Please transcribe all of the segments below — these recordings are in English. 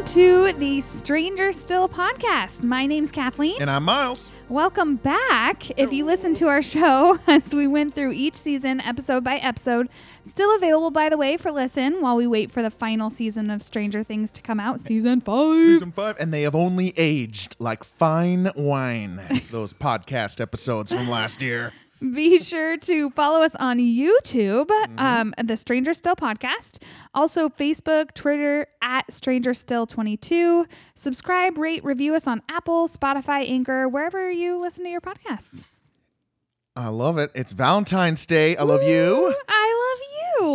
welcome to the Stranger Still podcast. My name's Kathleen. And I'm Miles. Welcome back. If you listen to our show as we went through each season, episode by episode, still available, by the way, for listen while we wait for the final season of Stranger Things to come out, season five. Season five. And they have only aged like fine wine, those podcast episodes from last year. Be sure to follow us on YouTube, um, the Stranger Still podcast. Also, Facebook, Twitter at Stranger Still 22. Subscribe, rate, review us on Apple, Spotify, Anchor, wherever you listen to your podcasts. I love it. It's Valentine's Day. I love you. I love you.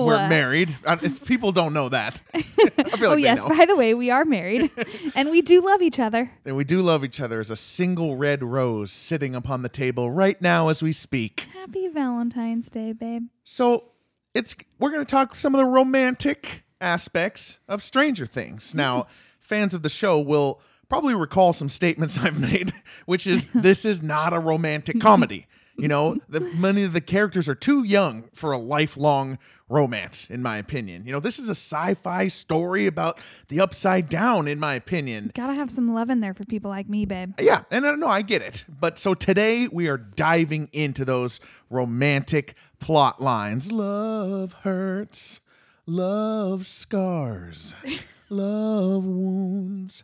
We're married. Uh, If people don't know that, I feel like oh, yes. know. By the way, we are married and we do love each other. And we do love each other as a single red rose sitting upon the table right now as we speak. Happy Valentine's Day, babe. So it's we're going to talk some of the romantic aspects of Stranger Things. Now, fans of the show will probably recall some statements I've made, which is this is not a romantic comedy. You know, the, many of the characters are too young for a lifelong romance, in my opinion. You know, this is a sci-fi story about the upside down, in my opinion. Gotta have some love in there for people like me, babe. Yeah, and I don't know, I get it. But so today we are diving into those romantic plot lines. Love hurts, love scars, love wounds,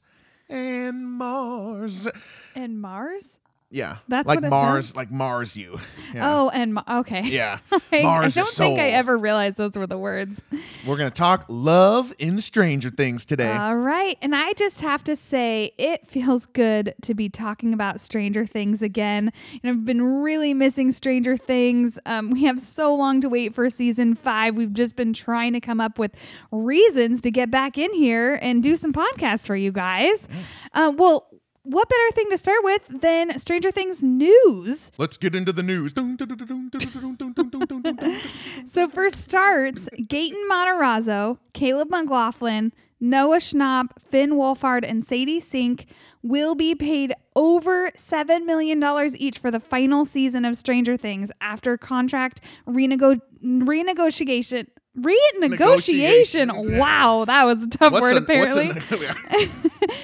and Mars. And Mars? Yeah, That's like Mars, like Mars you. Yeah. Oh, and okay. Yeah, I, Mars I don't think I ever realized those were the words. We're gonna talk love in Stranger Things today. All right. And I just have to say, it feels good to be talking about Stranger Things again. And I've been really missing Stranger Things. Um, we have so long to wait for season five. We've just been trying to come up with reasons to get back in here and do some podcasts for you guys. Uh, well, what better thing to start with than Stranger Things news? Let's get into the news. so, for starts, Gaten Matarazzo, Caleb McLaughlin, Noah Schnapp, Finn Wolfhard, and Sadie Sink will be paid over $7 million each for the final season of Stranger Things after contract renego- renegotiation Renegotiation. Negotiations. Wow, that was a tough What's word, a- what's a- apparently.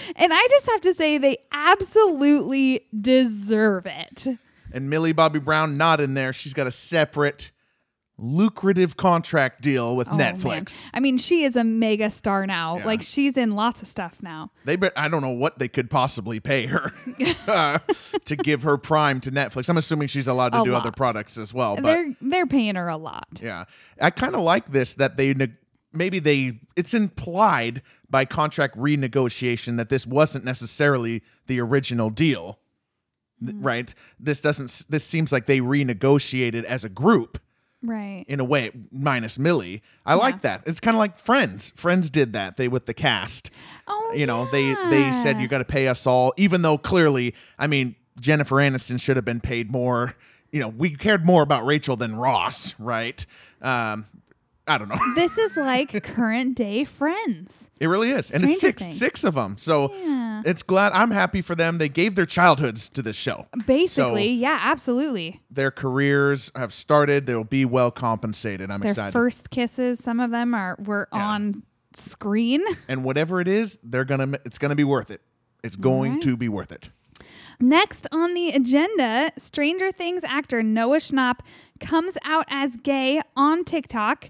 and I just have to say, they absolutely deserve it. and Millie Bobby Brown not in there. She's got a separate lucrative contract deal with Oh, man. Netflix. I mean, she is a mega star now. Yeah. Like she's in lots of stuff now. They bet I don't know what they could possibly pay her uh, to give her Prime to Netflix. I'm assuming she's allowed to A do other products as well. But they're they're paying her a lot. yeah, I kind of like this that they neg- maybe they it's implied by contract renegotiation that this wasn't necessarily the original deal. Mm. Right? This doesn't this seems like they renegotiated as a group. Right. in a way minus millie. I like that. It's kind of like friends. Friends did that. They with the cast. Oh, you know they they said you got to pay us all even though clearly i mean jennifer aniston should have been paid more you know we cared more about rachel than ross right? Um i don't know This is like current day friends. it really is and it's six Things. six of them so Yeah. it's glad i'm happy for them they gave their childhoods to this show Basically, yeah, absolutely. their careers have started they'll be well compensated i'm Their excited first kisses, some of them are were Yeah. on screen. and whatever it is, they're gonna it's gonna be worth it. It's going to be worth it. Next on the agenda, Stranger Things actor Noah Schnapp comes out as gay on TikTok.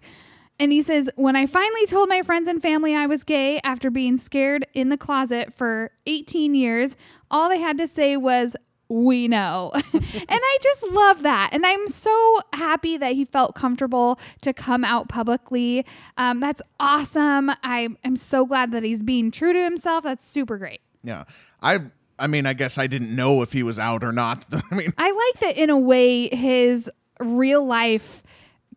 And he says, When I finally told my friends and family I was gay after being scared in the closet for 18 years, all they had to say was, we know. and I just love that. And I'm so happy that he felt comfortable to come out publicly. Um, that's awesome. I am so glad that he's being true to himself. That's super great. Yeah. I I mean, I guess I didn't know if he was out or not. I mean, I like that in a way his real life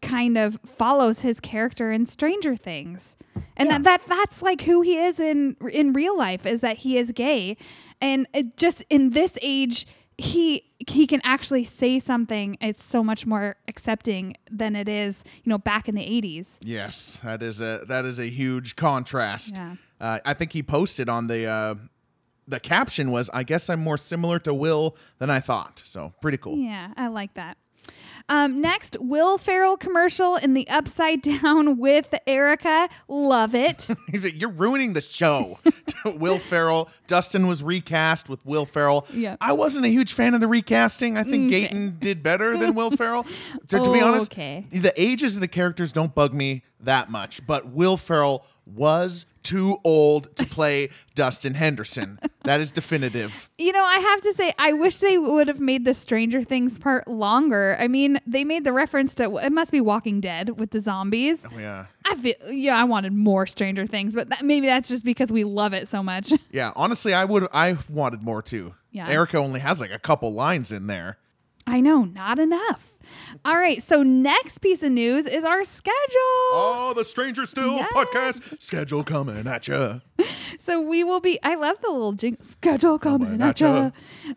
kind of follows his character in Stranger Things. And that, that that's like who he is in in real life is that he is gay and it just in this age he he can actually say something it's so much more accepting than it is, you know, back in the 80s. yes, that is a that is a huge contrast. Yeah. Uh, I think he posted on the uh, the caption was, "I guess I'm more similar to Will than I thought." So pretty cool. Yeah, I like that. Um, next, Will Ferrell commercial in the Upside Down with Erica. Love it. He said, you're ruining the show. Will Ferrell. Dustin was recast with Will Ferrell. Yeah. I wasn't a huge fan of the recasting. I think Okay. Gaten did better than Will Ferrell. To, to be honest, Okay. the ages of the characters don't bug me that much, but Will Ferrell was too old to play Dustin Henderson. That is definitive. You know, I have to say, I wish they would have made the Stranger Things part longer. I mean, they made the reference to it must be Walking Dead with the zombies. Oh, Yeah. I feel, yeah, I wanted more Stranger Things, but that, maybe that's just because we love it so much. Yeah, honestly, I would I wanted more too. Yeah. Erica only has like a couple lines in there. I know, not enough. All right, so next piece of news is our schedule. Oh, the Stranger Still Yes. podcast schedule coming at you. So we will be. I love the little jing- schedule coming Coming at at ya.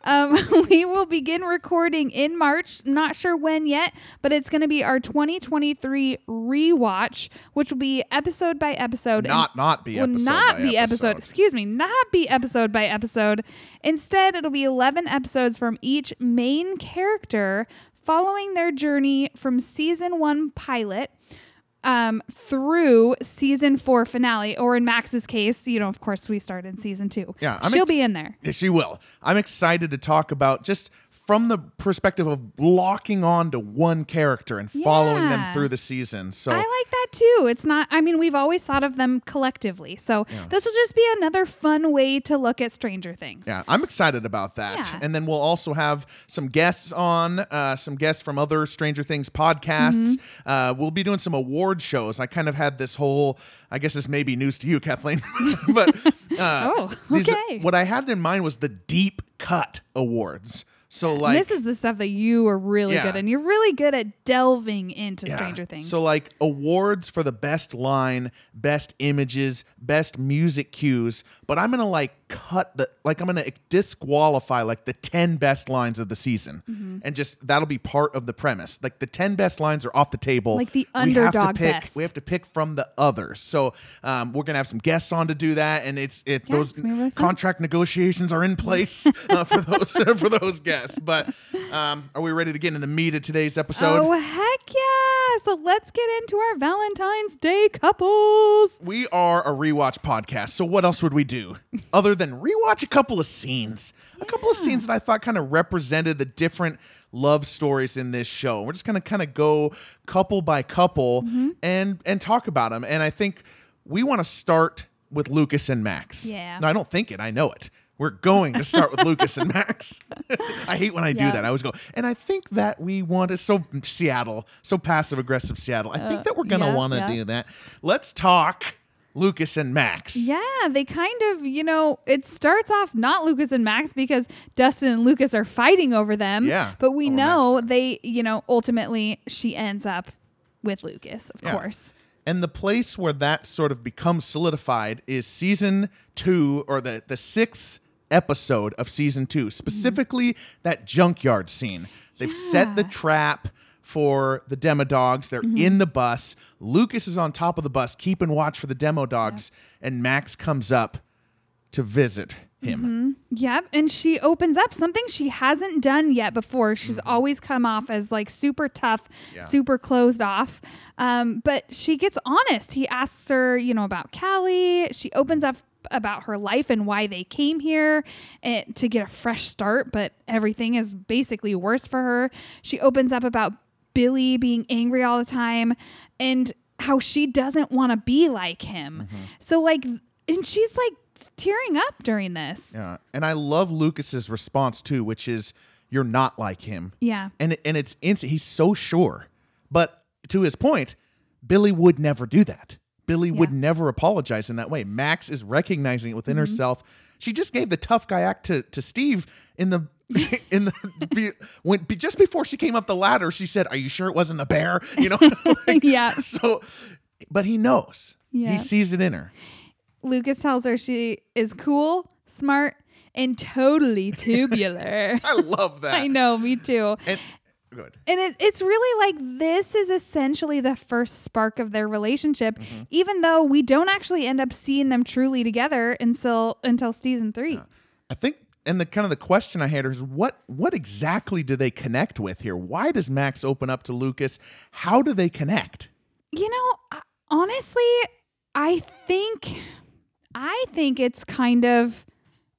Um, we will begin recording in March. Not sure when yet, but it's going to be our 2023 rewatch, which will be episode by episode. Not not be will episode not be episode. Excuse me, not be episode by episode. Instead, it'll be 11 episodes from each main character, following their journey from season one pilot um, through season four finale, or in Max's case, you know, of course, we start in season two. Yeah, I'm she'll ex- be in there. Yeah, she will. I'm excited to talk about just from the perspective of locking on to one character and following them through the season. So I like that too. It's not, I mean, we've always thought of them collectively. So this will just be another fun way to look at Stranger Things. Yeah, I'm excited about that. Yeah. And then we'll also have some guests on, uh, some guests from other Stranger Things podcasts. Mm-hmm. Uh, we'll be doing some award shows. I kind of had this whole, I guess this may be news to you, Kathleen, but uh, Oh, these- okay. what I had in mind was the deep cut awards. So like this is the stuff that you are really Yeah. good at. And you're really good at delving into Yeah. Stranger Things. So like awards for the best line, best images, best music cues, but I'm gonna like cut the like I'm gonna disqualify like the ten best lines of the season, Mm-hmm. and just that'll be part of the premise. Like the ten best lines are off the table. Like the we have underdog to pick, best. We have to pick from the others. So um, we're gonna have some guests on to do that, and it's it Yeah, those it's gonna be really fun. contract negotiations are in place uh, for those for those guests. But um, are we ready to get into the meat of today's episode? oh, heck yeah. So let's get into our Valentine's Day couples. We are a rewatch podcast, so what else would we do other than rewatch a couple of scenes? A couple of scenes that I thought kind of represented the different love stories in this show. We're just going to kind of go couple by couple Mm-hmm. and and talk about them. And I think we want to start with Lucas and Max. Yeah. No, I don't think it. I know it. We're going to start with Lucas and Max. I hate when I do that. I always go, and I think that we want to so Seattle, so passive aggressive Seattle. I think that we're gonna Uh, yeah, want to yeah. do that. Let's talk Lucas and Max. Yeah, they kind of, you know, it starts off not Lucas and Max because Dustin and Lucas are fighting over them. Yeah, But we know they, you know, ultimately she ends up with Lucas, of Yeah. course. And the place where that sort of becomes solidified is season two or the, the sixth episode of season two, specifically that junkyard scene. They've set the trap for the demo dogs. They're in the bus. Lucas is on top of the bus, keeping watch for the demo dogs, and Max comes up to visit him. Yep. And she opens up something she hasn't done yet before. She's always come off as like super tough, Mm-hmm. Yeah. super closed off. Um, but she gets honest. He asks her, you know, about Callie. She opens up about her life and why they came here and to get a fresh start, but everything is basically worse for her. She opens up about Billy being angry all the time and how she doesn't want to be like him. Mm-hmm. So like and she's like tearing up during this. Yeah. And I love Lucas's response too, which is, "You're not like him." Yeah. and and it's instant. He's so sure. But to his point, Billy would never do that. Billy would never apologize in that way. Max is recognizing it within Mm-hmm. herself. She just gave the tough guy act to to Steve in the in the be, when be, just before she came up the ladder. She said, "Are you sure it wasn't a bear?" You know. Like, Yeah. So, but he knows. Yeah. He sees it in her. Lucas tells her she is cool, smart, and totally tubular. I love that. I know, me too. And good. And it, it's really like this is essentially the first spark of their relationship, Mm-hmm. even though we don't actually end up seeing them truly together until until season three. I think and the kind of the question I had is what what exactly do they connect with here? Why does Max open up to Lucas? How do they connect? You know, honestly, I think I think it's kind of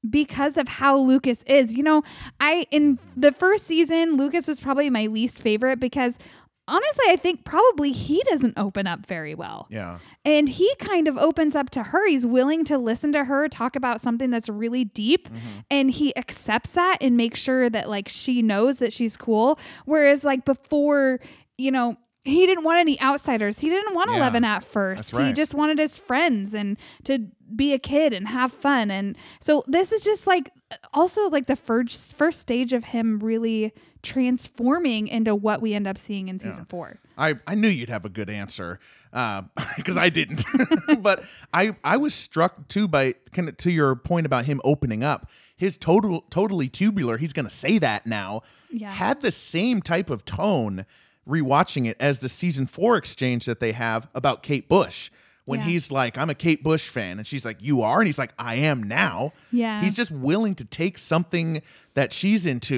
because of how Lucas is. You know, I in the first season, Lucas was probably my least favorite because honestly, I think probably he doesn't open up very well. Yeah. And he kind of opens up to her. He's willing to listen to her talk about something that's really deep mm-hmm. and he accepts that and makes sure that like she knows that she's cool. Whereas like before, you know, he didn't want any outsiders. He didn't want Yeah, Eleven at first. right. He just wanted his friends and to be a kid and have fun. And so this is just like also like the first first stage of him really transforming into what we end up seeing in season four. I, I knew you'd have a good answer uh, because I didn't. but I I was struck too by kind of to your point about him opening up. His total totally tubular. He's going to say that now. Yeah. Had the same type of tone rewatching it as the season four exchange that they have about Kate Bush. When Yeah. he's like, I'm a Kate Bush fan. And she's like, You are? And he's like, I am now. Yeah. He's just willing to take something that she's into,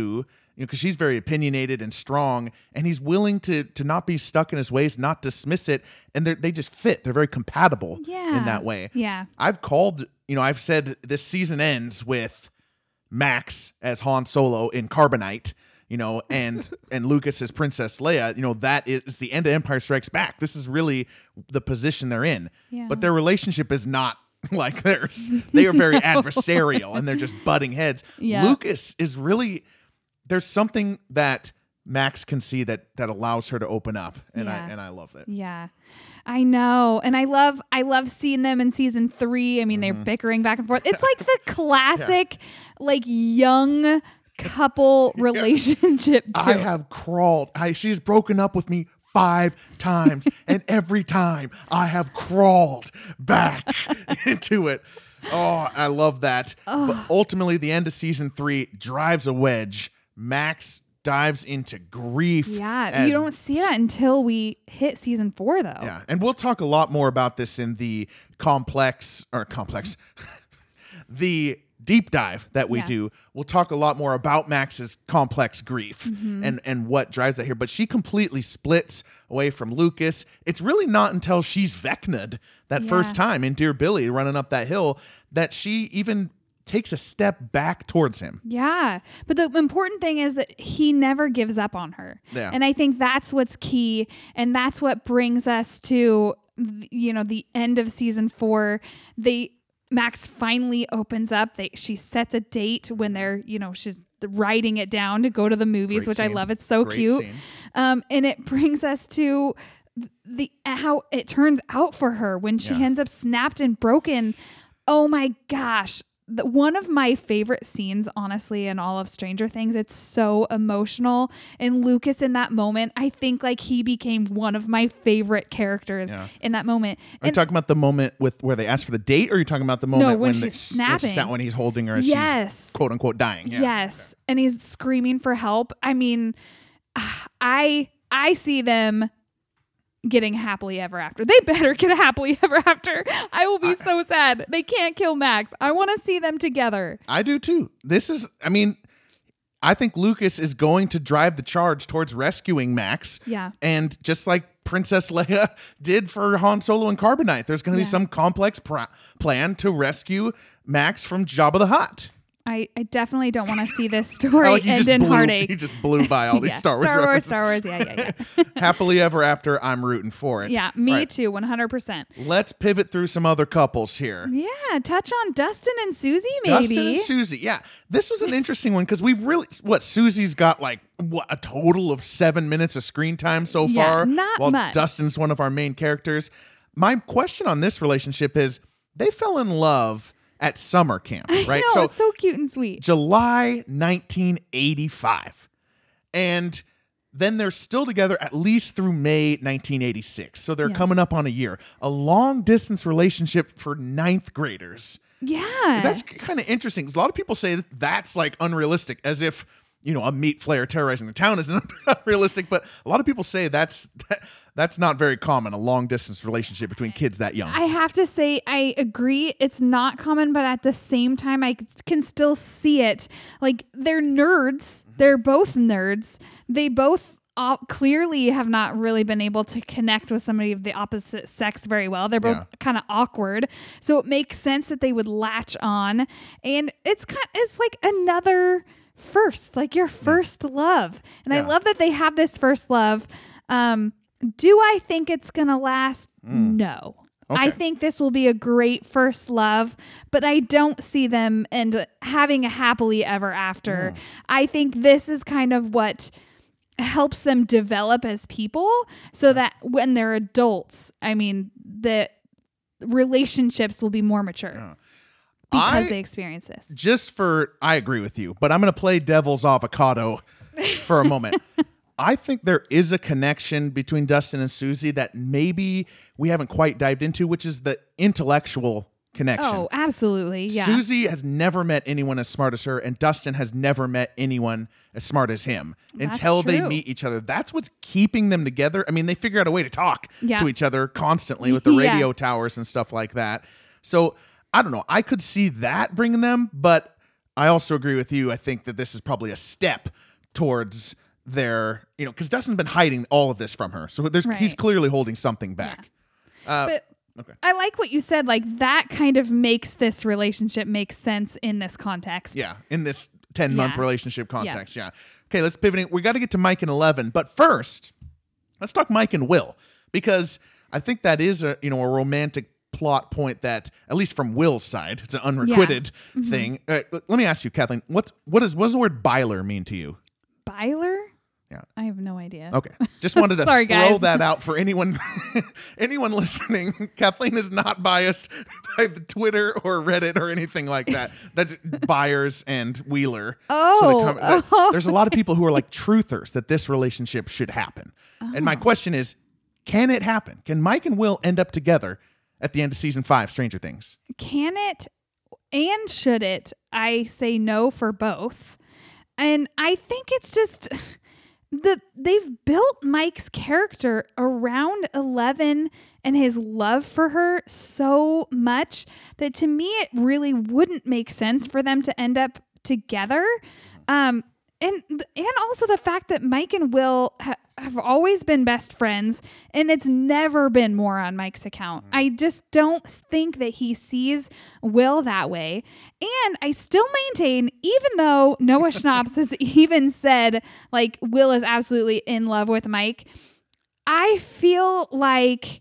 you know, because she's very opinionated and strong, and he's willing to to not be stuck in his ways, not dismiss it, and they they just fit. They're very compatible Yeah. in that way. Yeah. I've called, you know, I've said this season ends with Max as Han Solo in Carbonite, you know, and and Lucas is Princess Leia. You know, that is the end of Empire Strikes Back. This is really the position they're in. Yeah. But their relationship is not like theirs. They are very adversarial and they're just butting heads. Yeah. Lucas is really there's something that Max can see that that allows her to open up, and Yeah. I and I love that. Yeah. I know. And I love I love seeing them in season 3. I mean, they're mm-hmm. bickering back and forth. It's like the classic like young couple relationship too. I have crawled. I she's broken up with me five times, and every time I have crawled back into it. Oh, I love that. But ultimately, the end of season three drives a wedge. Max dives into grief. yeah, you don't see that until we hit season 4 though. Yeah, and we'll talk a lot more about this in the complex or complex, the deep dive that we Yeah. do. We'll talk a lot more about Max's complex grief Mm-hmm. and and what drives that here. But she completely splits away from Lucas. It's really not until she's Vecna'd that first time in Dear Billy running up that hill that she even takes a step back towards him. Yeah. But the important thing is that he never gives up on her. Yeah. And I think that's what's key. And that's what brings us to, you know, the end of season four. They, Max finally opens up. They, she sets a date when they're, you know, she's writing it down to go to the movies, Great which I love. It's so Great cute. Um, and it brings us to the how it turns out for her when she Yeah. ends up snapped and broken. Oh my gosh. The, one of my favorite scenes, honestly, in all of Stranger Things. It's so emotional. And Lucas, in that moment, I think like he became one of my favorite characters Yeah. in that moment. Are you talking about the moment with where they ask for the date, or are you talking about the moment no, when the- she's snapping. When, when he's holding her as Yes. she's quote unquote dying? Yeah. Yes. And he's screaming for help. I mean, I I see them getting happily ever after. They better get happily ever after. I will be so sad. They can't kill Max. I want to see them together. I do too. This is, I mean, I think Lucas is going to drive the charge towards rescuing Max. Yeah. And just like Princess Leia did for Han Solo and Carbonite, there's going to Yeah. be some complex pr- plan to rescue Max from Jabba the Hutt. I, I definitely don't want to see this oh, story like end in blew, heartache. He just blew by all these Yeah. Star Wars Star Wars, references. Star Wars. Yeah, yeah, yeah. Happily ever after, I'm rooting for it. yeah, me Right. too, 100%. Let's pivot through some other couples here. Yeah, touch on Dustin and Suzie maybe. Dustin and Suzie. Yeah. This was an interesting one because we've really, what, Suzie's got like, what, a total of seven minutes of screen time so Yeah, far? not while much. Dustin's one of our main characters. My question on this relationship is they fell in love at summer camp, right? no, it's so cute and sweet. July 1985. And then they're still together at least through May 1986. So they're Yeah. coming up on a year. A long distance relationship for ninth graders. Yeah. That's kind of interesting. A lot of people say that that's like unrealistic, as if you know, a meat flare terrorizing the town is unrealistic, but a lot of people say that's that, that's not very common. A long distance relationship between kids that young. I have to say, I agree. It's not common, but at the same time, I can still see it. Like, they're nerds. They're both nerds. They both uh, clearly have not really been able to connect with somebody of the opposite sex very well. They're both Yeah. kind of awkward. So it makes sense that they would latch on. And it's kind it's like another first, like your first love. And I love that they have this first love. Um, do I think it's going to last? No. I think this will be a great first love, but I don't see them and having a happily ever after. I think this is kind of what helps them develop as people so that when they're adults, I mean, the relationships will be more mature because I- they experience this. just for I agree with you, but I'm going to play devil's avocado for a moment. I think there is a connection between Dustin and Suzie that maybe we haven't quite dived into, which is the intellectual connection. Oh, absolutely. Yeah. Suzie has never met anyone as smart as her, and Dustin has never met anyone as smart as him until they meet each other. That's what's keeping them together. I mean, they figure out a way to talk Yeah. to each other constantly with the Yeah. radio towers and stuff like that. So I don't know. I could see that bringing them, but I also agree with you. I think that this is probably a step towards their, you know, because Dustin's been hiding all of this from her, so there's he's clearly holding something back. Uh, but okay. I like what you said. Like that kind of makes this relationship make sense in this context. Yeah, in this 10 month Yeah. relationship context. Yeah. Okay, let's pivot. We got to get to Mike and 11, but first, let's talk Mike and Will because I think that is a, you know, a romantic plot point that at least from Will's side, it's an unrequited Mm-hmm. thing. Uh, let me ask you, Kathleen, what's what is what does the word byler mean to you? Byler? Yeah. I have no idea. Okay. Just wanted to Sorry, throw guys. that out for anyone anyone listening. Kathleen is not biased by the Twitter or Reddit or anything like that. That's Byers and Wheeler. Oh. they come- that- there's a lot of people who are like truthers that this relationship should happen. And Oh. my question is, can it happen? Can Mike and Will end up together at the end of season 5 Stranger Things? Can it and should it? I say no for both. And I think it's just the they've built Mike's character around 11 and his love for her so much that to me it really wouldn't make sense for them to end up together. Um and and also the fact that Mike and Will ha- have always been best friends and it's never been more on Mike's account. Mm. I just don't think that he sees Will that way. And I still maintain even though Noah Schnapps has even said like Will is absolutely in love with Mike, I feel like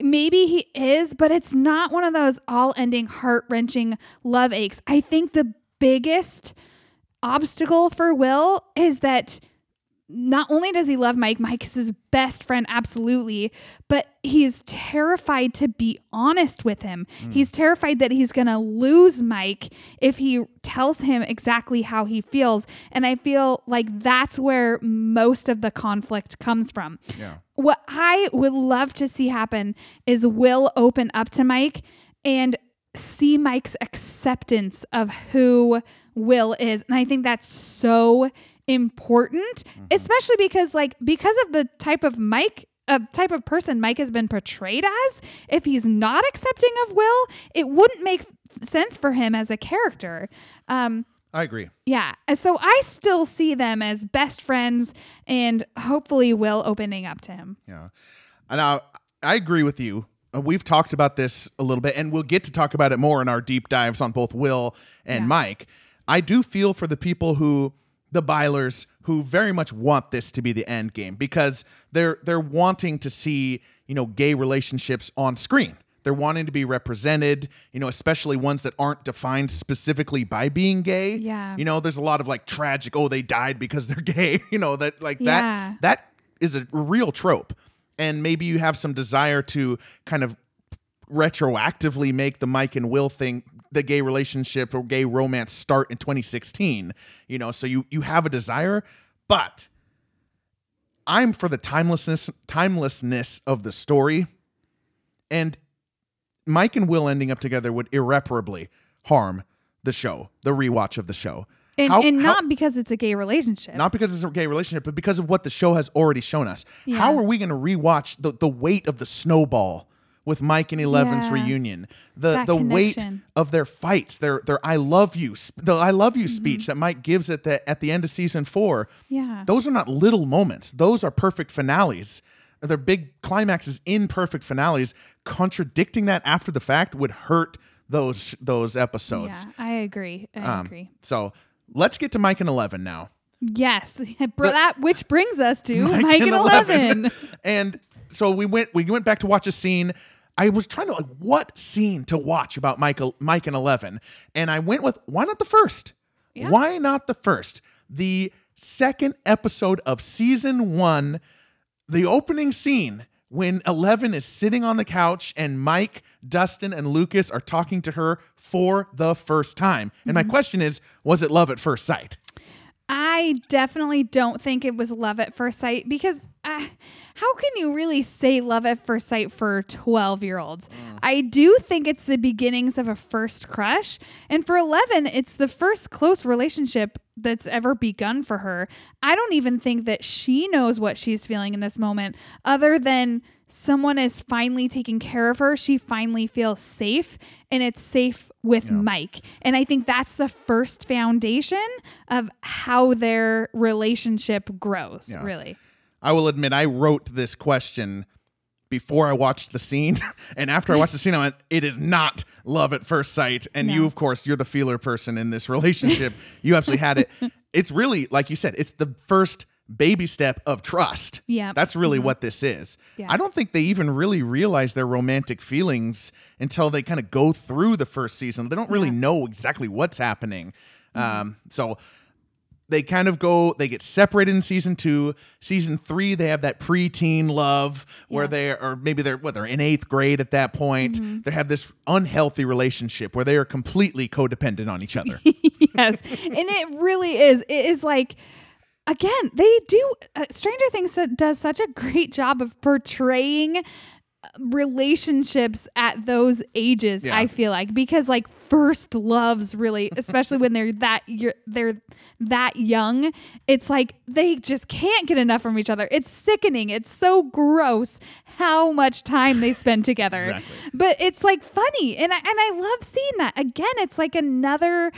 maybe he is, but it's not one of those all ending heart wrenching love aches. I think the biggest obstacle for Will is that not only does he love Mike, Mike is his best friend, absolutely, but he's terrified to be honest with him. Hmm. He's terrified that he's going to lose Mike if he tells him exactly how he feels. And I feel like that's where most of the conflict comes from. Yeah. What I would love to see happen is Will open up to Mike and see Mike's acceptance of who Will is. And I think that's so important, especially because like because of the type of Mike a type of person Mike has been portrayed as, if he's not accepting of Will, it wouldn't make sense for him as a character. Um I agree. yeah. So I still see them as best friends and hopefully Will opening up to him. Yeah. And I, I agree with you. Uh, we've talked about this a little bit, and we'll get to talk about it more in our deep dives on both Will and Yeah. Mike. I do feel for the people who, the Bylers, who very much want this to be the end game because they're they're wanting to see you know gay relationships on screen. They're wanting to be represented, you know, especially ones that aren't defined specifically by being gay. Yeah. You know, there's a lot of like tragic, oh, they died because they're gay. You know, that like Yeah. that that is a real trope. And maybe you have some desire to kind of retroactively make the Mike and Will thing, the gay relationship or gay romance start in 2016. You know, so you you have a desire, but I'm for the timelessness timelessness of the story. And Mike and Will ending up together would irreparably harm the show, the rewatch of the show. And, How- and how- not because it's a gay relationship. not because it's a gay relationship, but because of what the show has already shown us. Yeah. How are we going to rewatch the, the weight of the snowball with Mike and Eleven's Yeah. reunion? The That the weight of their fights, their their I love you, the I love you Mm-hmm. speech that Mike gives at the at the end of season four. Yeah. those are not little moments; those are perfect finales. They're big climaxes in perfect finales. Contradicting that after the fact would hurt those those episodes. yeah, I agree. I Um, agree. So let's get to Mike and Eleven now. Yes, Br- that which brings us to Mike, Mike and and Eleven. and so we went we went back to watch a scene. I was trying to like what scene to watch about Michael Mike and Eleven, and I went with why not the first? Yeah. Why not the first? The second episode of season one, the opening scene when Eleven is sitting on the couch and Mike, Dustin, and Lucas are talking to her for the first time. And Mm-hmm. my question is, was it love at first sight? I definitely don't think it was love at first sight because uh, how can you really say love at first sight for 12 year olds? I do think it's the beginnings of a first crush. And for 11, it's the first close relationship that's ever begun for her. I don't even think that she knows what she's feeling in this moment, other than someone is finally taking care of her. She finally feels safe, and it's safe with Mike. And I think that's the first foundation of how their relationship grows, Yeah. really. I will admit I wrote this question before I watched the scene, and after I watched the scene, I went, "It is not love at first sight." And you, of course, you're the feeler person in this relationship. you absolutely had it. It's really like you said. It's the first baby step of trust. Yeah. that's really mm-hmm. what this is. Yeah. I don't think they even really realize their romantic feelings until they kind of go through the first season. They don't really Yeah. know exactly what's happening. Mm-hmm. Um, so they kind of go they get separated in season two season three they have that preteen love where Yeah. they are maybe they're what they're in eighth grade at that point mm-hmm. they have this unhealthy relationship where they are completely codependent on each other yes. And it really is. It is like, again, they do, uh, Stranger Things does such a great job of portraying uh, relationships at those ages Yeah. i feel like because like first loves really especially when they're that you're, they're that young it's like they just can't get enough from each other. It's sickening. It's so gross how much time they spend together. Exactly. but it's like funny and I, and I love seeing that. Again it's like another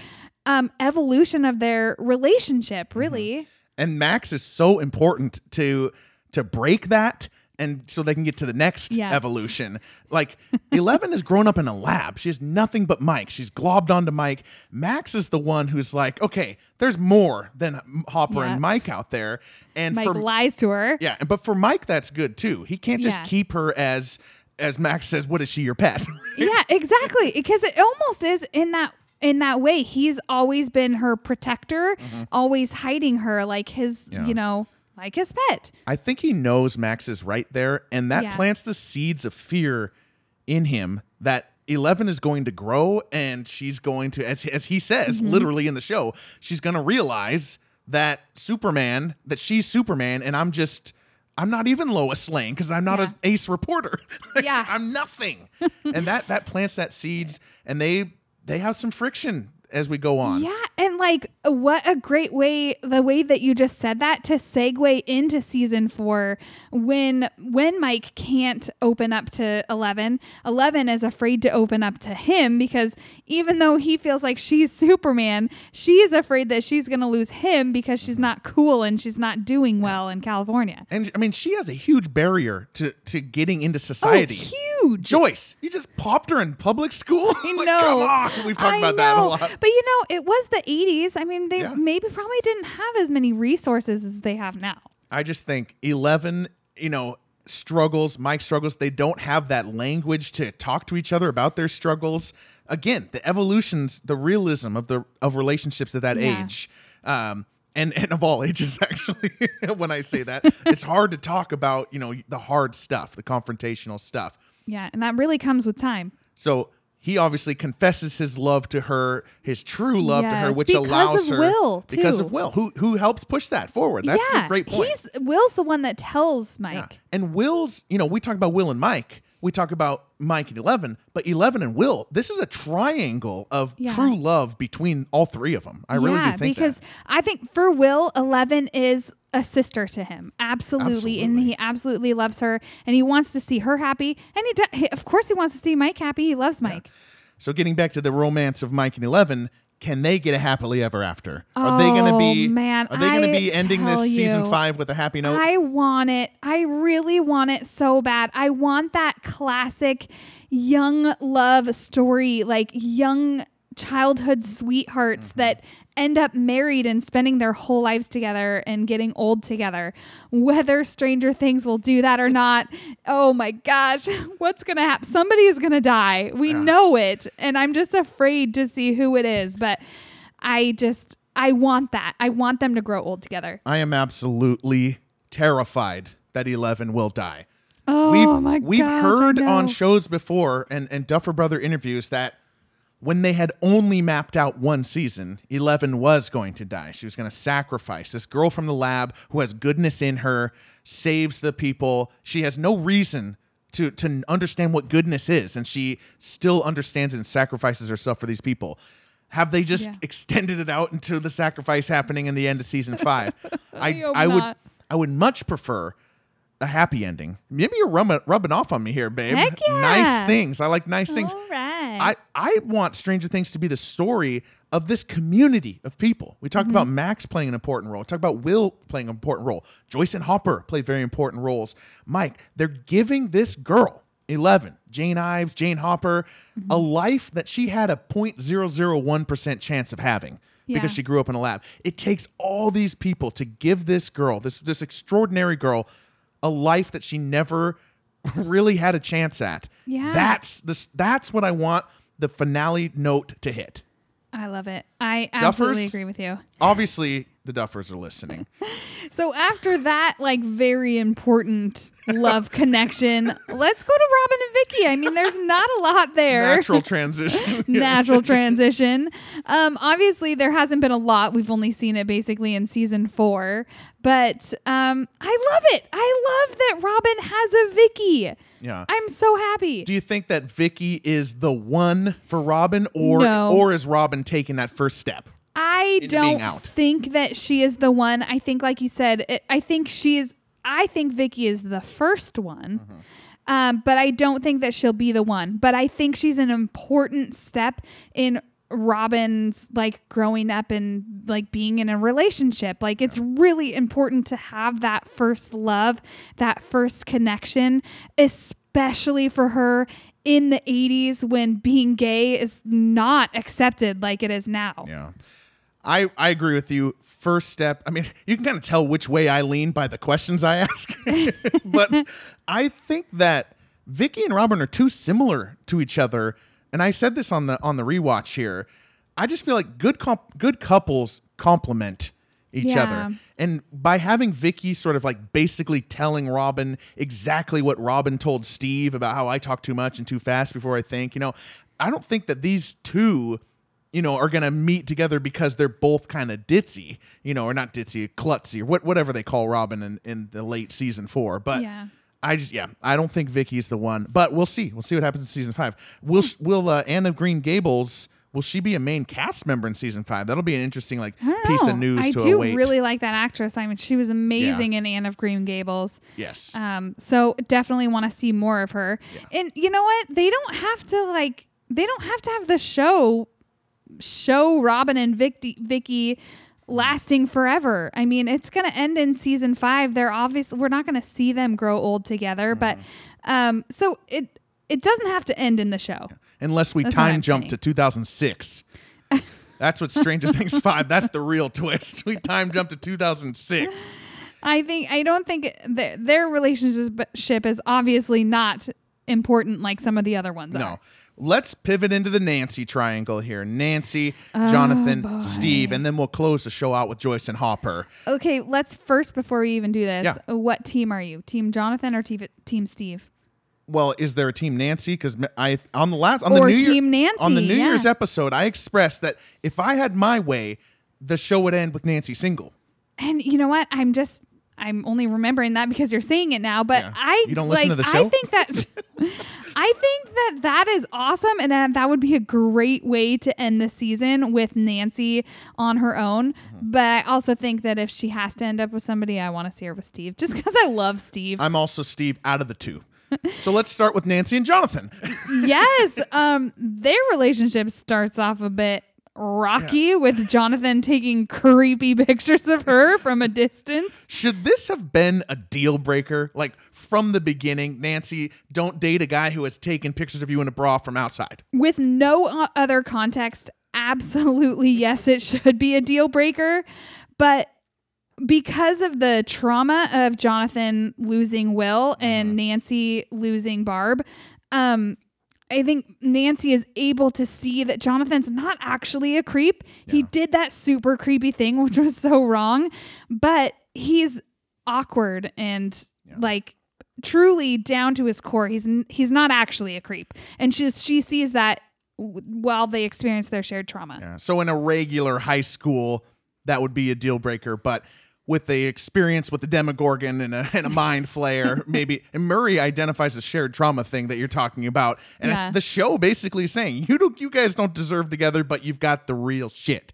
um evolution of their relationship really and max is so important to to break that and so they can get to the next Yeah. evolution like 11 has grown up in a lab she has nothing but mike she's globbed onto mike max is the one who's like okay there's more than hopper Yeah. and mike out there and mike for lies to her Yeah, but for Mike, that's good too. He can't just Yeah. keep her as as Max says. What is she, your pet? yeah exactly because it almost is in that in that way he's always been her protector always hiding her like his Mm-hmm. Yeah. you know like his pet I think he knows Max is right there, and that Yeah. plants the seeds of fear in him that Eleven is going to grow, and she's going to, as as he says, Mm-hmm. literally in the show, she's going to realize that Superman, that she's Superman, and I'm just. I'm not even Lois Lane because I'm not Yeah. an ace reporter. Like, Yeah. I'm nothing, and that that plants that seeds, and they they have some friction as we go on. Yeah, and like what a great way the way that you just said that to segue into season 4 when when Mike can't open up to 11, 11 is afraid to open up to him because even though he feels like she's Superman, she's afraid that she's going to lose him because she's not cool and she's not doing well in California. And I mean, she has a huge barrier to to getting into oh, society. Oh, huge. Joyce, you just popped her in public school. I Like, know. Come on, we've talked I about that a lot. But you know, it was the 80s. I mean, they Yeah. maybe probably didn't have as many resources as they have now. I just think Eleven, you know, struggles. Mike struggles. They don't have that language to talk to each other about their struggles. Again, the evolutions, the realism of the of relationships at that Yeah. age. Um, and, and of all ages, actually, when I say that, it's hard to talk about, you know, the hard stuff, the confrontational stuff. Yeah, and that really comes with time. So he obviously confesses his love to her, his true love to her, Yes, which because allows of her Will, because of Will, who who helps push that forward. That's yeah, a great point. He's Will's the one that tells Mike. Yeah. And Will's, you know, we talk about Will and Mike. We talk about Mike and Eleven, but Eleven and Will, this is a triangle of Yeah. true love between all three of them. I really yeah, do think because that. I think for Will, Eleven is a sister to him, absolutely, and he absolutely loves her, and he wants to see her happy, and he, he of course he wants to see Mike happy. He loves Mike. So getting back to the romance of Mike and Eleven, can they get a happily ever after? Are they going to Oh, be? man, are they going to be ending this tell season five with a happy note? I want it. I really want it so bad. I want that classic young love story, like young childhood sweethearts Mm-hmm. that end up married and spending their whole lives together and getting old together. Whether Stranger Things will do that or not, oh my gosh, what's going to happen? Somebody is going to die. We know it. And I'm just afraid to see who it is. But I just, I want that. I want them to grow old together. I am absolutely terrified that Eleven will die. Oh we've my we've gosh, heard on shows before and, and Duffer Brother interviews that when they had only mapped out one season, Eleven was going to die. She was going to sacrifice this girl from the lab who has goodness in her, saves the people. She has no reason to to understand what goodness is, and she still understands and sacrifices herself for these people. Have they just Yeah. extended it out into the sacrifice happening in the end of season five? I hope I would not. I would much prefer a happy ending. Maybe you're rubbing, rubbing off on me here, babe. Heck yeah. Nice things. I like nice things. All right. I, I want Stranger Things to be the story of this community of people. We Mm-hmm. talked about Max playing an important role. We talked about Will playing an important role. Joyce and Hopper play very important roles. Mike, they're giving this girl, 11, Jane Ives, Jane Hopper, Mm-hmm. a life that she had a 0.001% chance of having Yeah. because she grew up in a lab. It takes all these people to give this girl, this this extraordinary girl, a life that she never really had a chance at. Yeah. That's this that's what I want the finale note to hit. I love it. I absolutely Duffers? agree with you. Obviously, the Duffers are listening. So after that, like very important love connection, let's go to Robin and Vickie. I mean, there's not a lot there. Natural transition. Natural transition. Um, obviously, there hasn't been a lot. We've only seen it basically in season four, but um, I love it. I love that Robin has a Vickie. yeah. I'm so happy. Do you think that Vickie is the one for Robin or No. or is Robin taking that first step? I don't think that she is the one. I think, like you said, it, I think she is. I think Vickie is the first one, Mm-hmm. um, but I don't think that she'll be the one. But I think she's an important step in Robin's like growing up and like being in a relationship. Like it's really important to have that first love, that first connection, especially for her in the 80s when being gay is not accepted like it is now. Yeah. I, I agree with you. First step, I mean, you can kind of tell which way I lean by the questions I ask. but I think that Vickie and Robin are too similar to each other. And I said this on the on the rewatch here. I just feel like good comp- good couples complement each Yeah. other. And by having Vickie sort of like basically telling Robin exactly what Robin told Steve about how I talk too much and too fast before I think, you know, I don't think that these two, you know, are gonna meet together because they're both kind of ditzy, you know, or not ditzy, klutzy, or what whatever they call Robin in, in the late season four. But Yeah. I just yeah, I don't think Vickie's the one. But we'll see. We'll see what happens in season five. Will will uh, Anne of Green Gables will she be a main cast member in season five? That'll be an interesting like piece of news to await. I to do await. really like that actress. I mean, she was amazing in Anne of Green Gables. yes. Um, so definitely want to see more of her. And you know what? They don't have to like. They don't have to have the show show Robin and Vickie Vickie lasting forever. I mean, it's going to end in season 5. They're obviously we're not going to see them grow old together, but um so it it doesn't have to end in the show. Unless we That's time jump saying. to 2006. That's what Stranger Things 5. That's the real twist. We time jump to 2006. I think I don't think th- their relationship is obviously not important like some of the other ones No. are. Let's pivot into the Nancy triangle here. Nancy, Oh, Jonathan, Steve, and then we'll close the show out with Joyce and Hopper. Okay, let's first before we even do this, Yeah. what team are you? Team Jonathan or team, team Steve? Well, is there a team Nancy? Because I on the last on Or the New Year- Team Nancy, on the New yeah. Year's episode, I expressed that if I had my way, the show would end with Nancy single. And you know what? I'm just I'm only remembering that because you're saying it now, but Yeah. I You don't listen like to the show. I think that I think that that is awesome and that, that would be a great way to end the season with Nancy on her own. Mm-hmm. But I also think that if she has to end up with somebody, I want to see her with Steve just cuz I love Steve. I'm also Steve out of the two. so let's start with Nancy and Jonathan. yes, um their relationship starts off a bit rocky with Jonathan taking creepy pictures of her from a distance. Should this have been a deal breaker? Like from the beginning, Nancy, don't date a guy who has taken pictures of you in a bra from outside. with no other context, absolutely yes, it should be a deal breaker. But because of the trauma of Jonathan losing Will and Nancy losing Barb, um, I think Nancy is able to see that Jonathan's not actually a creep. He did that super creepy thing, which was so wrong, but he's awkward and like truly down to his core. He's n- he's not actually a creep, and she she sees that w- while they experience their shared trauma. Yeah. So in a regular high school, that would be a deal breaker, but with the experience with the Demogorgon and a, and a Mind Flayer, maybe. And Murray identifies a shared trauma thing that you're talking about, and Yeah. the show basically is saying you don't, you guys don't deserve together, but you've got the real shit,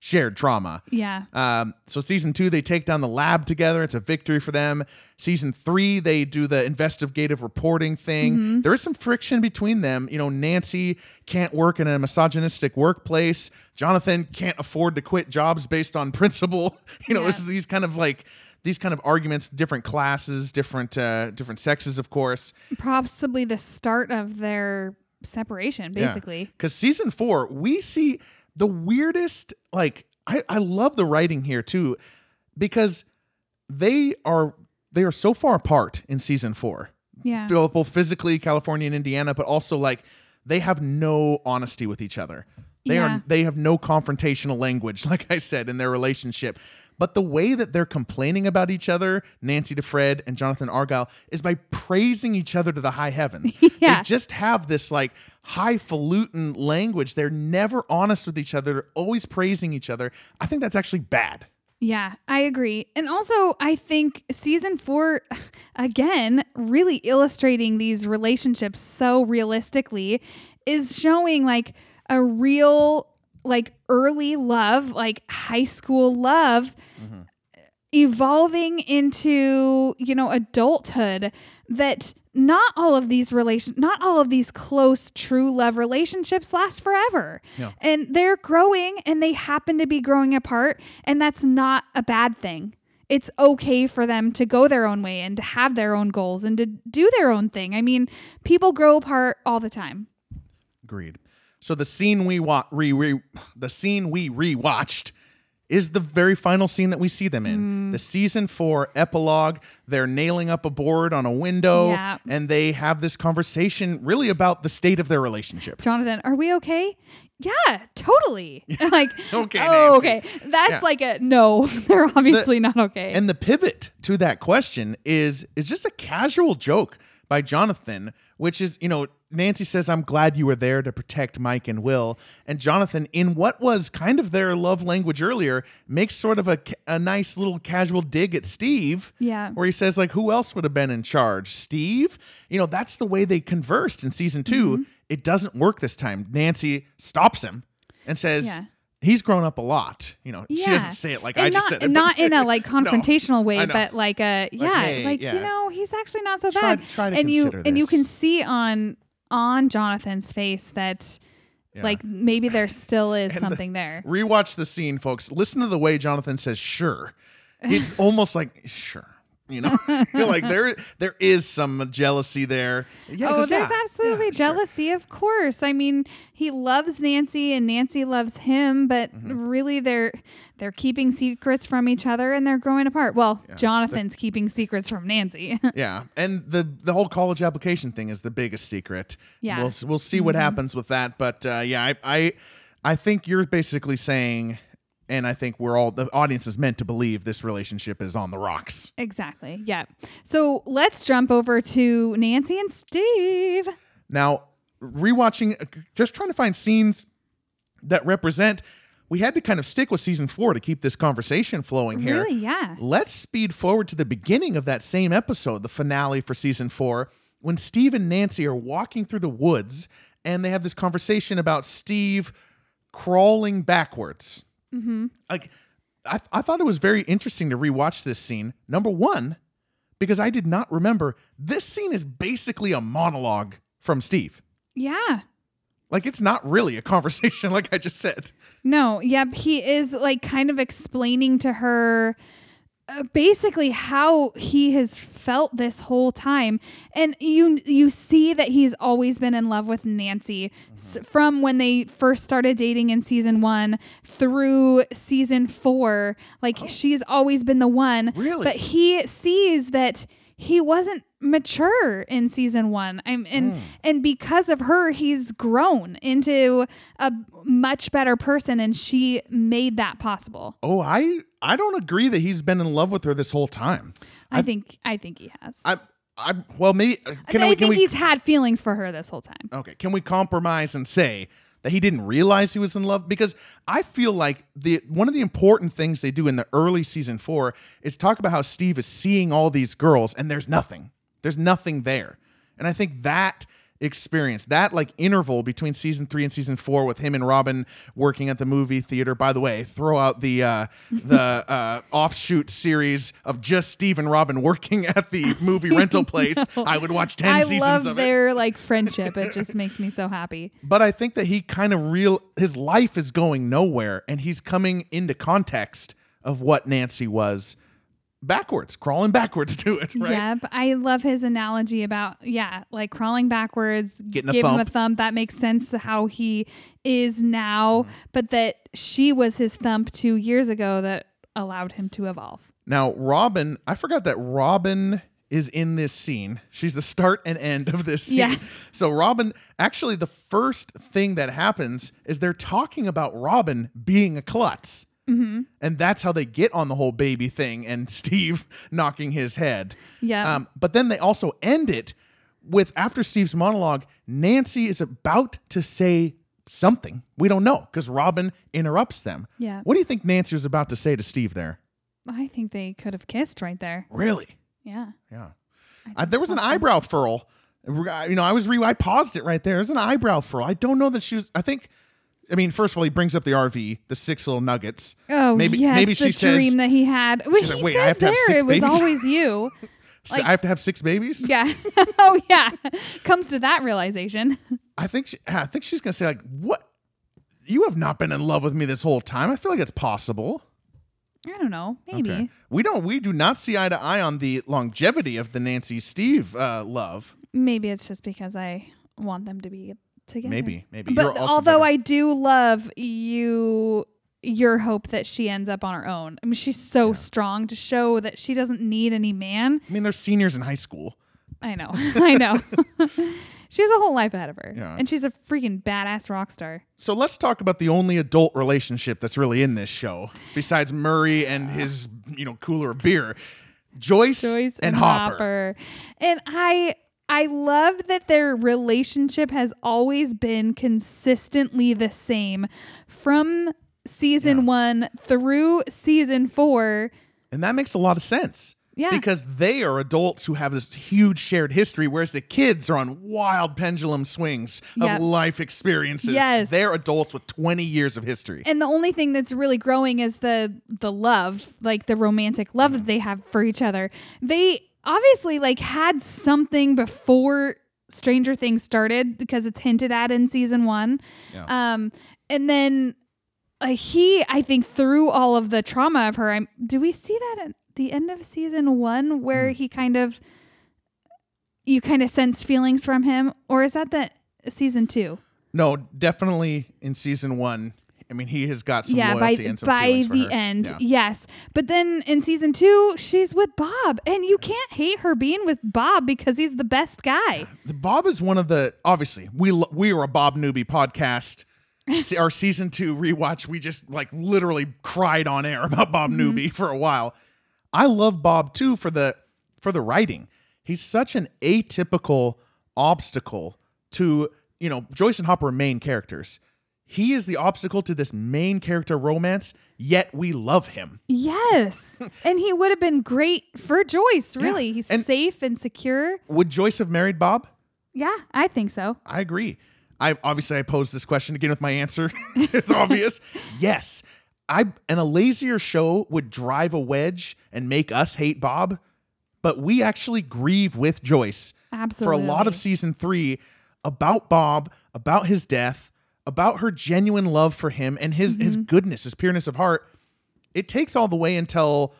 shared trauma. Yeah. Um, so season two, they take down the lab together. It's a victory for them. Season three, they do the investigative reporting thing. There is some friction between them. You know, Nancy can't work in a misogynistic workplace. Jonathan can't afford to quit jobs based on principle. You know, Yeah. it's these kind of like these kind of arguments, different classes, different uh, different sexes, of course. Possibly the start of their separation, basically. Because season four, we see the weirdest, like, I, I love the writing here too, because they are they are so far apart in season four. Yeah. Both, physically, California and Indiana, but also like they have no honesty with each other. They Yeah. are they have no confrontational language, like I said, in their relationship. But the way that they're complaining about each other, Nancy DeFred and Jonathan Argyle, is by praising each other to the high heavens. Yeah. They just have this like highfalutin language. They're never honest with each other. They're always praising each other. I think that's actually bad. Yeah, I agree. And also, I think season four, again, really illustrating these relationships so realistically, is showing like a real, like early love, like high school love, mm-hmm. evolving into, you know, adulthood that not all of these relation not all of these close true love relationships last forever Yeah. and they're growing and they happen to be growing apart and that's not a bad thing it's okay for them to go their own way and to have their own goals and to do their own thing i mean people grow apart all the time Agreed. So the scene we wa- re, re the scene we rewatched is the very final scene that we see them in. Mm-hmm. The season 4 epilogue, they're nailing up a board on a window Yeah. and they have this conversation really about the state of their relationship. jonathan are we okay yeah totally like Okay, oh, Nancy. okay that's Yeah. like a no they're obviously not okay And the pivot to that question is is just a casual joke by Jonathan, which is, you know, Nancy says, I'm glad you were there to protect Mike and Will. And Jonathan, in what was kind of their love language earlier, makes sort of a, a nice little casual dig at Steve. Yeah. Where he says, like, who else would have been in charge? Steve? You know, that's the way they conversed in season 2 Mm-hmm. It doesn't work this time. Nancy stops him and says, Yeah. He's grown up a lot. You know, she Yeah. doesn't say it like and I not, just said it. not in a like confrontational I way, but like a yeah, hey, like yeah. you know, he's actually not so Try- bad. try to and you consider and you can see on on Jonathan's face that Yeah. like maybe there still is the- something there. Rewatch the scene, folks. Listen to the way Jonathan says "sure." It's almost like "sure." You know, You're like there, there is some jealousy there. Yeah, Oh, there's "Yeah, absolutely yeah, sure." jealousy, of course. I mean, he loves Nancy and Nancy loves him, but Mm-hmm. really they're they're keeping secrets from each other and they're growing apart. Well, Jonathan's keeping secrets from Nancy. Yeah, and the the whole college application thing is the biggest secret. Yeah. Mm-hmm. we'll we'll see what happens with that. But uh, yeah, I, I I think you're basically saying, and I think we're all the audience is meant to believe this relationship is on the rocks. exactly. Yeah. So let's jump over to Nancy and Steve. Now, rewatching, uh, just trying to find scenes that represent we had to kind of stick with season four to keep this conversation flowing here. Really? Yeah. Let's speed forward to the beginning of that same episode, the finale for season four, when Steve and Nancy are walking through the woods and they have this conversation about Steve crawling backwards. Mm-hmm. Like, I, I thought it was very interesting to rewatch this scene. Number one, because I did not remember this scene is basically a monologue from Steve. Yeah. Like, it's not really a conversation, like I just said. No, yep. He is like kind of explaining to her uh, basically how he has felt this whole time. And you you see that he's always been in love with Nancy s- from when they first started dating in season 1 through season 4 like she's always been the one. Really? but he sees that he wasn't mature in season one. I'm and hmm. and because of her, he's grown into a much better person, and she made that possible. Oh, I I don't agree that he's been in love with her this whole time. I, think I think he has. I I well maybe can I we think we he's had feelings for her this whole time. okay can we compromise and say that he didn't realize he was in love? Because I feel like the one of the important things they do in the early season four is talk about how Steve is seeing all these girls and there's nothing. There's nothing there. And I think that experience. That like interval between season three and season four with him and Robin working at the movie theater. By the way throw out the uh the uh offshoot series of just Steve and Robin working at the movie rental place. I would watch 10 I seasons love of it. their like friendship. It just makes me so happy. but I think that he kind of real his life is going nowhere and he's coming into context of what Nancy was backwards, crawling backwards to it, right? Yep. I love his analogy about, yeah, like crawling backwards, Getting a give him a thump. thump. That makes sense to how he is now, Mm-hmm. but that she was his thump two years ago that allowed him to evolve. Now, Robin, I forgot that Robin is in this scene. She's the start and end of this scene. Yeah. So Robin, actually the first thing that happens is they're talking about Robin being a klutz. Mm-hmm. And that's how they get on the whole baby thing and Steve knocking his head. Yeah. Um, but then they also end it with after Steve's monologue, Nancy is about to say something. We don't know because Robin interrupts them. Yeah. What do you think Nancy was about to say to Steve there? I think they could have kissed right there. Really? Yeah. Yeah. I, there was an eyebrow furl. You know, I was re I paused it right there. There's an eyebrow furl. I don't know that she was. I think. I mean, first of all, he brings up the RV, the six little nuggets. Oh, maybe yes, maybe the she dream says, that he had. Well, she's like, "Wait, I have to have there six it was always you. "So like- "I have to have six babies." Yeah. oh, yeah. Comes to that realization. I think she, I think she's gonna say like, "What? You have not been in love with me this whole time." I feel like it's possible. I don't know. Maybe. Okay. We don't. We do not see eye to eye on the longevity of the Nancy Steve uh, love. Maybe it's just because I want them to be together. Maybe. Maybe. But You're also although I do love you, your hope that she ends up on her own. I mean, she's so strong to show that she doesn't need any man. I mean, they're seniors in high school. I know. I know. she has a whole life ahead of her. Yeah. And she's a freaking badass rock star. So let's talk about the only adult relationship that's really in this show, besides Murray and his, you know, cooler of beer. Joyce, Joyce and, and, Hopper. And I I love that their relationship has always been consistently the same from season Yeah. 1 through season 4. And that makes a lot of sense. Yeah. Because they are adults who have this huge shared history, whereas the kids are on wild pendulum swings of Yep. life experiences. Yes. They're adults with 20 years of history. And the only thing that's really growing is the the love, like the romantic love that they have for each other. They obviously like had something before Stranger Things started because it's hinted at in season 1. Yeah. Um and then uh, he I think through all of the trauma of her, I'm do we see that at the end of season 1 where he kind of you kind of sensed feelings from him or is that the season 2? no, definitely in season one. I mean, he has got some yeah, by loyalty and some by feelings for the end, Yeah. yes. But then in season two, she's with Bob, and you can't hate her being with Bob because he's the best guy. Bob is one of the obviously we we are a Bob Newby podcast. See, Our season two rewatch, we just like literally cried on air about Bob Mm-hmm. Newby for a while. I love Bob too for the for the writing. He's such an atypical obstacle to you know Joyce and Hopper are main characters. He is the obstacle to this main character romance, yet we love him. Yes. and he would have been great for Joyce, really. He's and- safe and secure. Would Joyce have married Bob? Yeah, I think so. I agree. I obviously I posed this question again with my answer. it's obvious. Yes. I and a lazier show would drive a wedge and make us hate Bob, but we actually grieve with Joyce for a lot of season 3 about Bob, about his death, about her genuine love for him and his his mm-hmm. goodness, his pureness of heart. It takes all the way until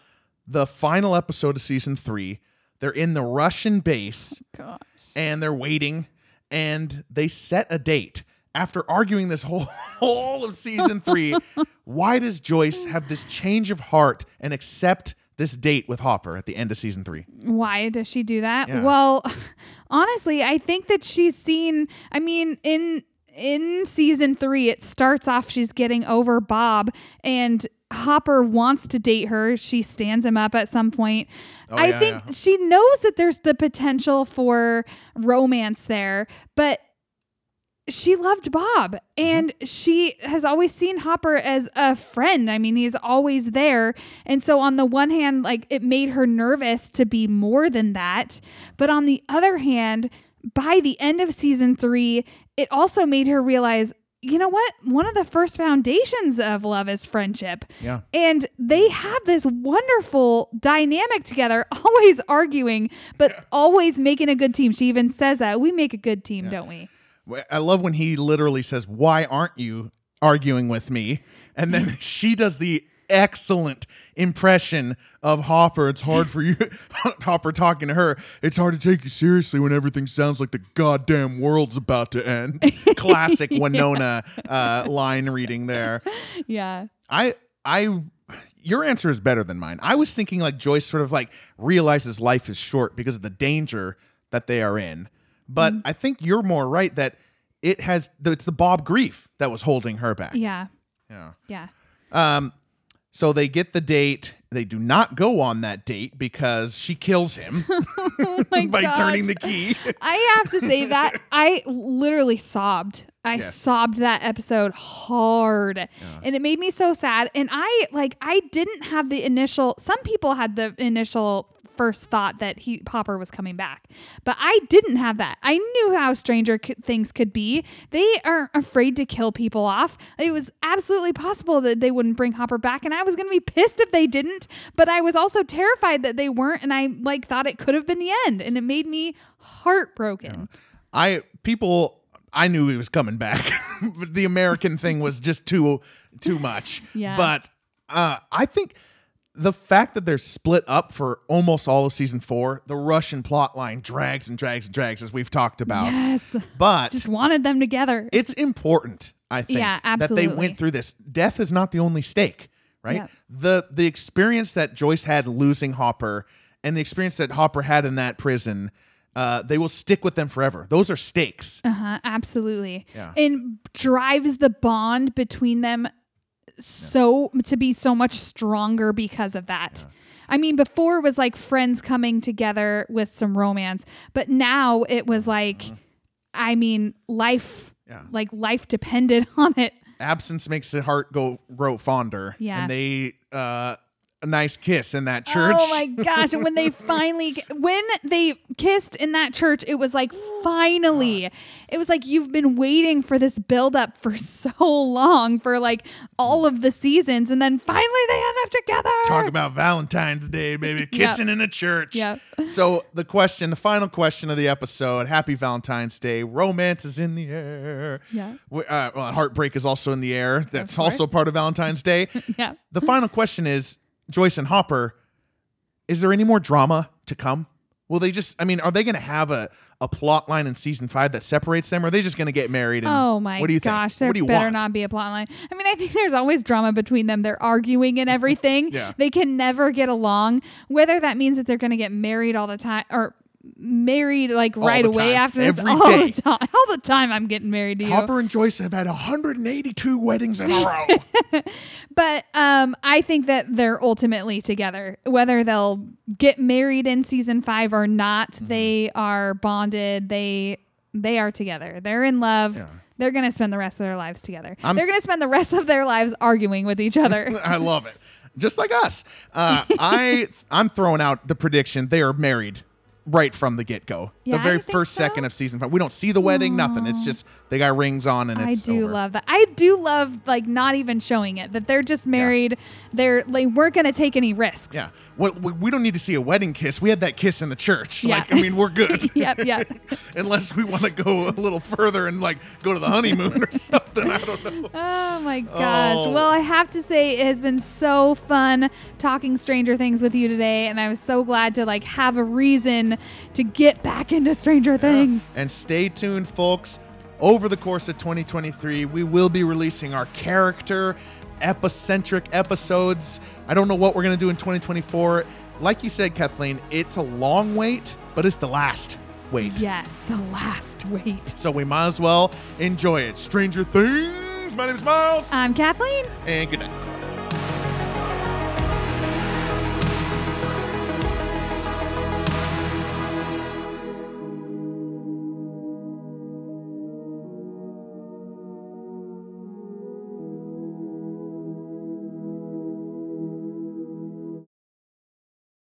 the final episode of season 3. They're in the Russian base oh, Gosh. and they're waiting and they set a date after arguing this whole whole of season 3 why does joyce have this change of heart and accept this date with hopper at the end of season 3 Why does she do that? Yeah. Well, honestly, I think that she's seen I mean, in in season 3 it starts off she's getting over Bob and Hopper wants to date her. She stands him up at some point. Oh, I yeah, think yeah. she knows that there's the potential for romance there, but she loved Bob mm-hmm. and she has always seen Hopper as a friend. I mean, he's always there. And so, on the one hand, like it made her nervous to be more than that. But on the other hand, by the end of season three, it also made her realize you know what? One of the first foundations of love is friendship. Yeah. And they have this wonderful dynamic together, always arguing, but always making a good team. She even says that we make a good team, don't we? i love when he literally says why aren't you arguing with me and then she does the excellent impression of hopper it's hard for you hopper talking to her it's hard to take you seriously when everything sounds like the goddamn world's about to end classic winona uh, line reading there Yeah. I I your answer is better than mine. I was thinking like Joyce sort of like realizes life is short because of the danger that they are in. But Mm-hmm. I think you're more right that it has it's the Bob grief that was holding her back. Yeah. Yeah. Yeah. Um so they get the date. They do not go on that date because she kills him Oh by gosh. turning the key. I have to say that I literally sobbed. I Yes. sobbed that episode hard. And it made me so sad. And I like I didn't have the initial some people had the initial first thought that he Hopper was coming back. But I didn't have that. I knew how stranger c- things could be. They aren't afraid to kill people off. It was absolutely possible that they wouldn't bring Hopper back and I was going to be pissed if they didn't, but I was also terrified that they weren't and I like thought it could have been the end and it made me heartbroken. I people I knew he was coming back. but the American thing was just too too much. Yeah. But uh I think the fact that they're split up for almost all of season 4, the Russian plot line drags and drags and drags as we've talked about. Yes. But Just wanted them together. it's important, I think, Yeah, absolutely. that they went through this. Death is not the only stake, right? Yeah. The the experience that Joyce had losing Hopper and the experience that Hopper had in that prison, uh, they will stick with them forever. Those are stakes. Uh-huh, absolutely. Yeah. And drives the bond between them so to be so much stronger because of that. I mean, before it was like friends coming together with some romance, but now it was like I mean, life Mm-hmm. Yeah. like life depended on it. Absence makes the heart go grow fonder. Yeah. And they uh a nice kiss in that church. Oh my gosh! And when they finally, when they kissed in that church, it was like finally. It was like you've been waiting for this buildup for so long, for like all of the seasons, and then finally they end up together. Talk about Valentine's Day, baby. Kissing in a church. Yep. So the question, the final question of the episode, Happy Valentine's Day. Romance is in the air. Yeah. Uh, well, heartbreak is also in the air. That's course. also part of Valentine's Day. Yeah. the final question is Joyce and Hopper, is there any more drama to come? Will they just, I mean, are they going to have a, a plot line in season five that separates them? Or are they just going to get married? And, Oh my what do you gosh, think? there What do you better want? not be a plot line. I mean, I think there's always drama between them. They're arguing and everything. Yeah. They can never get along. Whether that means that they're going to get married all the time or married like right away after this Every all day. the time. All the time I'm getting married to you. Hopper and Joyce have had 182 weddings in a row. But um, I think that they're ultimately together. Whether they'll get married in season five or not, Mm-hmm. they are bonded. They they are together. They're in love. Yeah. they're going to spend the rest of their lives together. I'm- they're going to spend the rest of their lives arguing with each other. I love it. Just like us. Uh, I I'm throwing out the prediction they are married right from the get go. Yeah, the very first so? second of season five. We don't see the wedding, nothing. It's just they got rings on and it's I do over. love that. I do love like not even showing it that they're just married. They're they weren't going to take any risks. Yeah. Well, we, we don't need to see a wedding kiss. We had that kiss in the church. Yeah. Like, I mean, we're good. yep, yep. Unless we want to go a little further and like go to the honeymoon or something. I don't know. Oh my gosh. Oh. Well, I have to say it has been so fun talking Stranger Things with you today and I was so glad to like have a reason to get back into Stranger Things. And stay tuned, folks. Over the course of 2023, we will be releasing our character epicentric episodes. I don't know what we're going to do in 2024. Like you said, Kathleen, it's a long wait, but it's the last wait. Yes, the last wait. So we might as well enjoy it. Stranger Things. My name is Miles. I'm Kathleen. and good night.